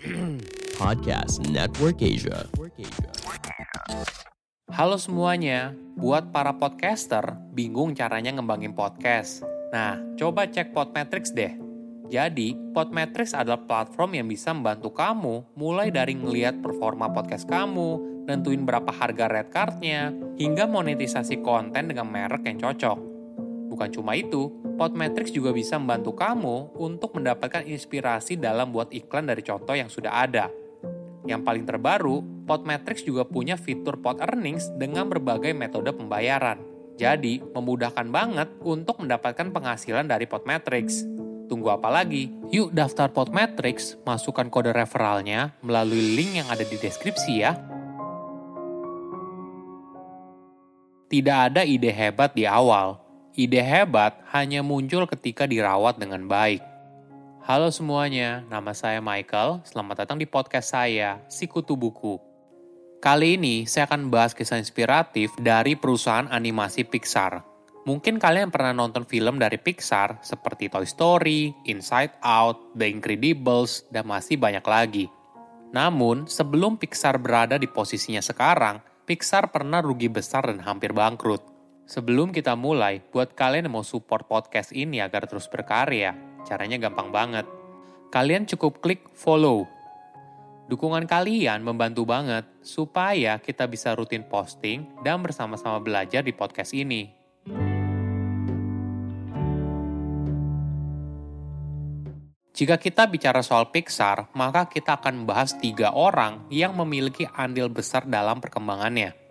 Podcast Network Asia. Halo semuanya, buat para podcaster bingung caranya ngembangin podcast. Nah, coba cek Podmetrics deh. Jadi, Podmetrics adalah platform yang bisa membantu kamu mulai dari ngeliat performa podcast kamu, nentuin berapa harga red cardnya, hingga monetisasi konten dengan merek yang cocok. Bukan cuma itu, Podmetrics juga bisa membantu kamu untuk mendapatkan inspirasi dalam buat iklan dari contoh yang sudah ada. Yang paling terbaru, Podmetrics juga punya fitur Pod Earnings dengan berbagai metode pembayaran. Jadi, memudahkan banget untuk mendapatkan penghasilan dari Podmetrics. Tunggu apa lagi? Yuk daftar Podmetrics, masukkan kode referralnya melalui link yang ada di deskripsi ya. Tidak ada ide hebat di awal. Ide hebat hanya muncul ketika dirawat dengan baik. Halo semuanya, nama saya Michael. Selamat datang di podcast saya, Sikutu Buku. Kali ini saya akan bahas kisah inspiratif dari perusahaan animasi Pixar. Mungkin kalian pernah nonton film dari Pixar seperti Toy Story, Inside Out, The Incredibles, dan masih banyak lagi. Namun, sebelum Pixar berada di posisinya sekarang, Pixar pernah rugi besar dan hampir bangkrut. Sebelum kita mulai, buat kalian yang mau support podcast ini agar terus berkarya, caranya gampang banget. Kalian cukup klik follow. Dukungan kalian membantu banget supaya kita bisa rutin posting dan bersama-sama belajar di podcast ini. Jika kita bicara soal Pixar, maka kita akan membahas tiga orang yang memiliki andil besar dalam perkembangannya.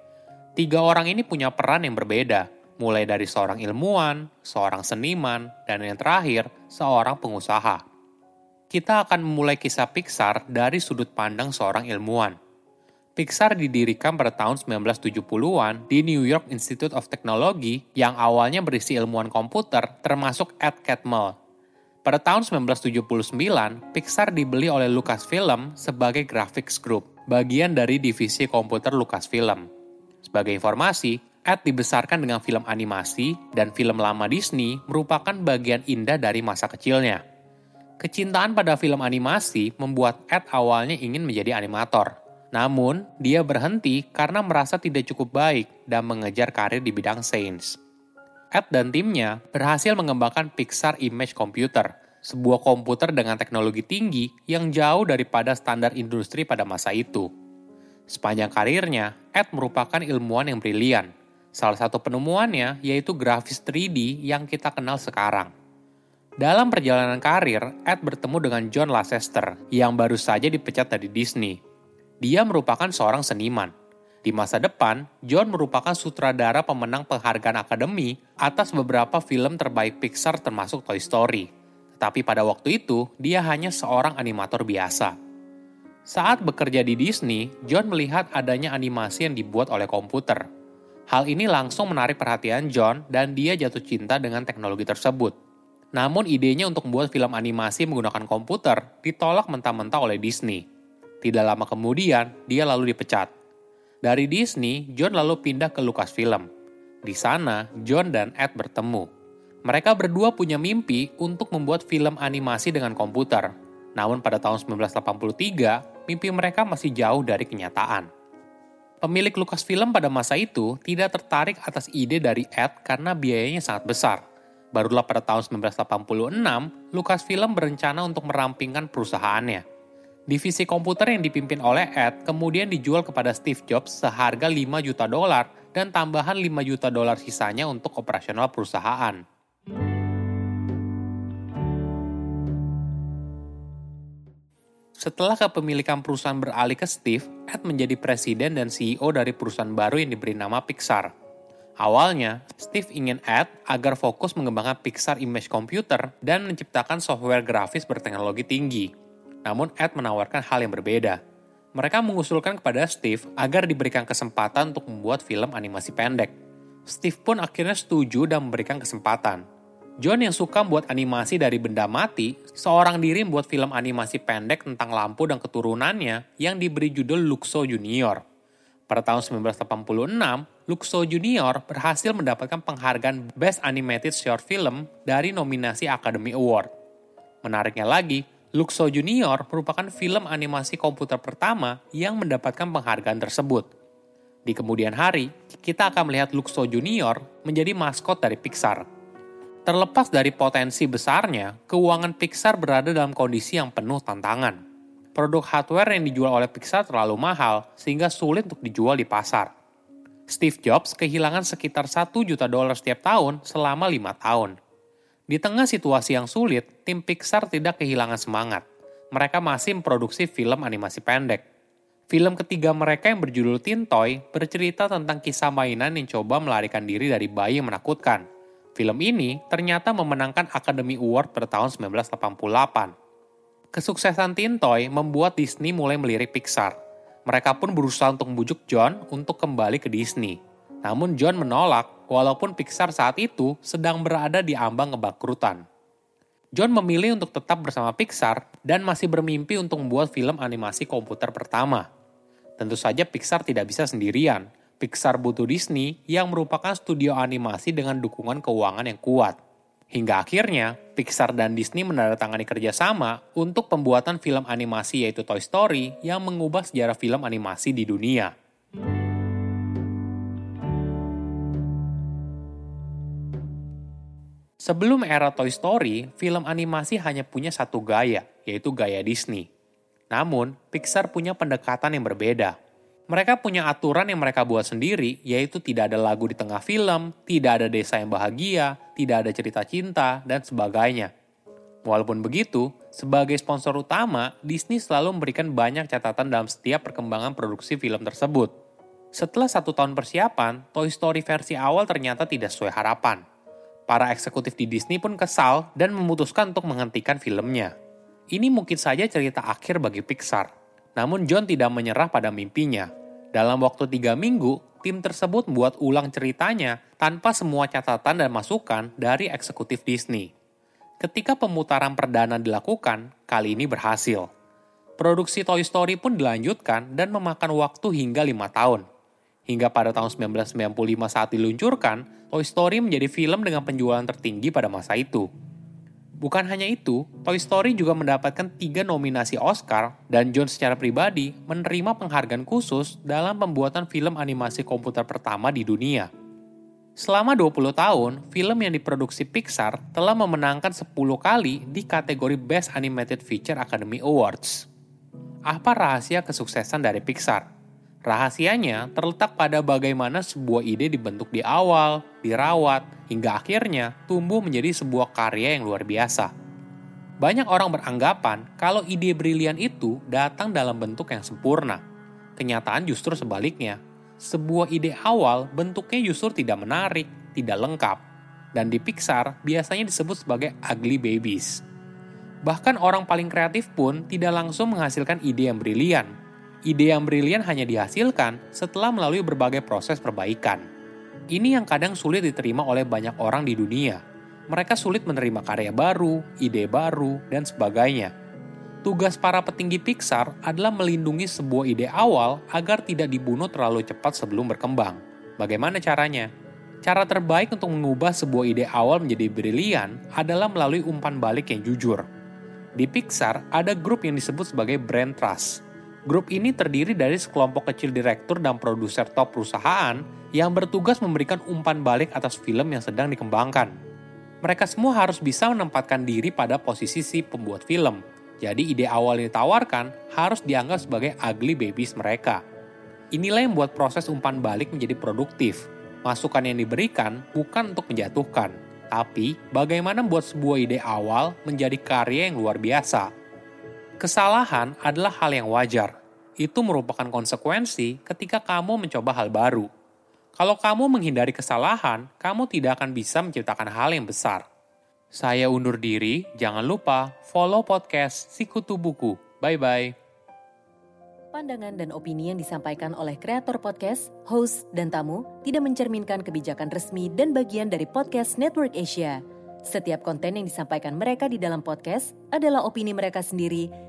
Tiga orang ini punya peran yang berbeda, mulai dari seorang ilmuwan, seorang seniman, dan yang terakhir, seorang pengusaha. Kita akan memulai kisah Pixar dari sudut pandang seorang ilmuwan. Pixar didirikan pada tahun 1970-an di New York Institute of Technology yang awalnya berisi ilmuwan komputer termasuk Ed Catmull. Pada tahun 1979, Pixar dibeli oleh Lucasfilm sebagai graphics group, bagian dari divisi komputer Lucasfilm. Sebagai informasi, Ed dibesarkan dengan film animasi dan film lama Disney merupakan bagian indah dari masa kecilnya. Kecintaan pada film animasi membuat Ed awalnya ingin menjadi animator. Namun, dia berhenti karena merasa tidak cukup baik dan mengejar karir di bidang sains. Ed dan timnya berhasil mengembangkan Pixar Image Computer, sebuah komputer dengan teknologi tinggi yang jauh daripada standar industri pada masa itu. Sepanjang karirnya, Ed merupakan ilmuwan yang brilian. Salah satu penemuannya yaitu grafis 3D yang kita kenal sekarang. Dalam perjalanan karir, Ed bertemu dengan John Lasseter yang baru saja dipecat dari Disney. Dia merupakan seorang seniman. Di masa depan, John merupakan sutradara pemenang penghargaan akademi atas beberapa film terbaik Pixar termasuk Toy Story. Tetapi pada waktu itu, dia hanya seorang animator biasa. Saat bekerja di Disney, John melihat adanya animasi yang dibuat oleh komputer. Hal ini langsung menarik perhatian John dan dia jatuh cinta dengan teknologi tersebut. Namun idenya untuk membuat film animasi menggunakan komputer ditolak mentah-mentah oleh Disney. Tidak lama kemudian, dia lalu dipecat. Dari Disney, John lalu pindah ke Lucasfilm. Di sana, John dan Ed bertemu. Mereka berdua punya mimpi untuk membuat film animasi dengan komputer. Namun pada tahun 1983, mimpi mereka masih jauh dari kenyataan. Pemilik Lucasfilm pada masa itu tidak tertarik atas ide dari Ed karena biayanya sangat besar. Barulah pada tahun 1986, Lucasfilm berencana untuk merampingkan perusahaannya. Divisi komputer yang dipimpin oleh Ed kemudian dijual kepada Steve Jobs seharga 5 juta dolar dan tambahan 5 juta dolar sisanya untuk operasional perusahaan. Setelah kepemilikan perusahaan beralih ke Steve, Ed menjadi presiden dan CEO dari perusahaan baru yang diberi nama Pixar. Awalnya, Steve ingin Ed agar fokus mengembangkan Pixar Image Computer dan menciptakan software grafis berteknologi tinggi. Namun Ed menawarkan hal yang berbeda. Mereka mengusulkan kepada Steve agar diberikan kesempatan untuk membuat film animasi pendek. Steve pun akhirnya setuju dan memberikan kesempatan. John yang suka membuat animasi dari benda mati, seorang diri membuat film animasi pendek tentang lampu dan keturunannya yang diberi judul Luxo Junior. Pada tahun 1986, Luxo Junior berhasil mendapatkan penghargaan Best Animated Short Film dari nominasi Academy Award. Menariknya lagi, Luxo Junior merupakan film animasi komputer pertama yang mendapatkan penghargaan tersebut. Di kemudian hari, kita akan melihat Luxo Junior menjadi maskot dari Pixar. Terlepas dari potensi besarnya, keuangan Pixar berada dalam kondisi yang penuh tantangan. Produk hardware yang dijual oleh Pixar terlalu mahal sehingga sulit untuk dijual di pasar. Steve Jobs kehilangan sekitar 1 juta dolar setiap tahun selama lima tahun di tengah situasi yang sulit, tim Pixar tidak kehilangan semangat. Mereka masih memproduksi film animasi pendek. Film ketiga mereka yang berjudul Tintoy bercerita tentang kisah mainan yang coba melarikan diri dari bayi yang menakutkan. Film ini ternyata memenangkan Academy Award pada tahun 1988. Kesuksesan Tintoy membuat Disney mulai melirik Pixar. Mereka pun berusaha untuk membujuk John untuk kembali ke Disney. Namun John menolak walaupun Pixar saat itu sedang berada di ambang kebangkrutan. John memilih untuk tetap bersama Pixar dan masih bermimpi untuk membuat film animasi komputer pertama. Tentu saja Pixar tidak bisa sendirian. Pixar butuh Disney yang merupakan studio animasi dengan dukungan keuangan yang kuat. Hingga akhirnya, Pixar dan Disney menandatangani kerjasama untuk pembuatan film animasi yaitu Toy Story yang mengubah sejarah film animasi di dunia. Sebelum era Toy Story, film animasi hanya punya satu gaya, yaitu gaya Disney. Namun, Pixar punya pendekatan yang berbeda. Mereka punya aturan yang mereka buat sendiri, yaitu tidak ada lagu di tengah film, tidak ada desa yang bahagia, tidak ada cerita cinta, dan sebagainya. Walaupun begitu, sebagai sponsor utama, Disney selalu memberikan banyak catatan dalam setiap perkembangan produksi film tersebut. Setelah satu tahun persiapan, Toy Story versi awal ternyata tidak sesuai harapan para eksekutif di Disney pun kesal dan memutuskan untuk menghentikan filmnya. Ini mungkin saja cerita akhir bagi Pixar. Namun John tidak menyerah pada mimpinya. Dalam waktu tiga minggu, tim tersebut membuat ulang ceritanya tanpa semua catatan dan masukan dari eksekutif Disney. Ketika pemutaran perdana dilakukan, kali ini berhasil. Produksi Toy Story pun dilanjutkan dan memakan waktu hingga lima tahun. Hingga pada tahun 1995 saat diluncurkan, Toy Story menjadi film dengan penjualan tertinggi pada masa itu. Bukan hanya itu, Toy Story juga mendapatkan tiga nominasi Oscar dan John secara pribadi menerima penghargaan khusus dalam pembuatan film animasi komputer pertama di dunia. Selama 20 tahun, film yang diproduksi Pixar telah memenangkan 10 kali di kategori Best Animated Feature Academy Awards. Apa rahasia kesuksesan dari Pixar? Rahasianya terletak pada bagaimana sebuah ide dibentuk di awal, dirawat, hingga akhirnya tumbuh menjadi sebuah karya yang luar biasa. Banyak orang beranggapan kalau ide brilian itu datang dalam bentuk yang sempurna. Kenyataan justru sebaliknya. Sebuah ide awal bentuknya justru tidak menarik, tidak lengkap. Dan di Pixar biasanya disebut sebagai ugly babies. Bahkan orang paling kreatif pun tidak langsung menghasilkan ide yang brilian, ide yang brilian hanya dihasilkan setelah melalui berbagai proses perbaikan. Ini yang kadang sulit diterima oleh banyak orang di dunia. Mereka sulit menerima karya baru, ide baru, dan sebagainya. Tugas para petinggi Pixar adalah melindungi sebuah ide awal agar tidak dibunuh terlalu cepat sebelum berkembang. Bagaimana caranya? Cara terbaik untuk mengubah sebuah ide awal menjadi brilian adalah melalui umpan balik yang jujur. Di Pixar ada grup yang disebut sebagai brand trust, Grup ini terdiri dari sekelompok kecil direktur dan produser top perusahaan yang bertugas memberikan umpan balik atas film yang sedang dikembangkan. Mereka semua harus bisa menempatkan diri pada posisi si pembuat film. Jadi ide awal yang ditawarkan harus dianggap sebagai ugly babies mereka. Inilah yang membuat proses umpan balik menjadi produktif. Masukan yang diberikan bukan untuk menjatuhkan, tapi bagaimana membuat sebuah ide awal menjadi karya yang luar biasa Kesalahan adalah hal yang wajar. Itu merupakan konsekuensi ketika kamu mencoba hal baru. Kalau kamu menghindari kesalahan, kamu tidak akan bisa menciptakan hal yang besar. Saya undur diri, jangan lupa follow podcast Sikutu Buku. Bye-bye. Pandangan dan opini yang disampaikan oleh kreator podcast, host, dan tamu tidak mencerminkan kebijakan resmi dan bagian dari podcast Network Asia. Setiap konten yang disampaikan mereka di dalam podcast adalah opini mereka sendiri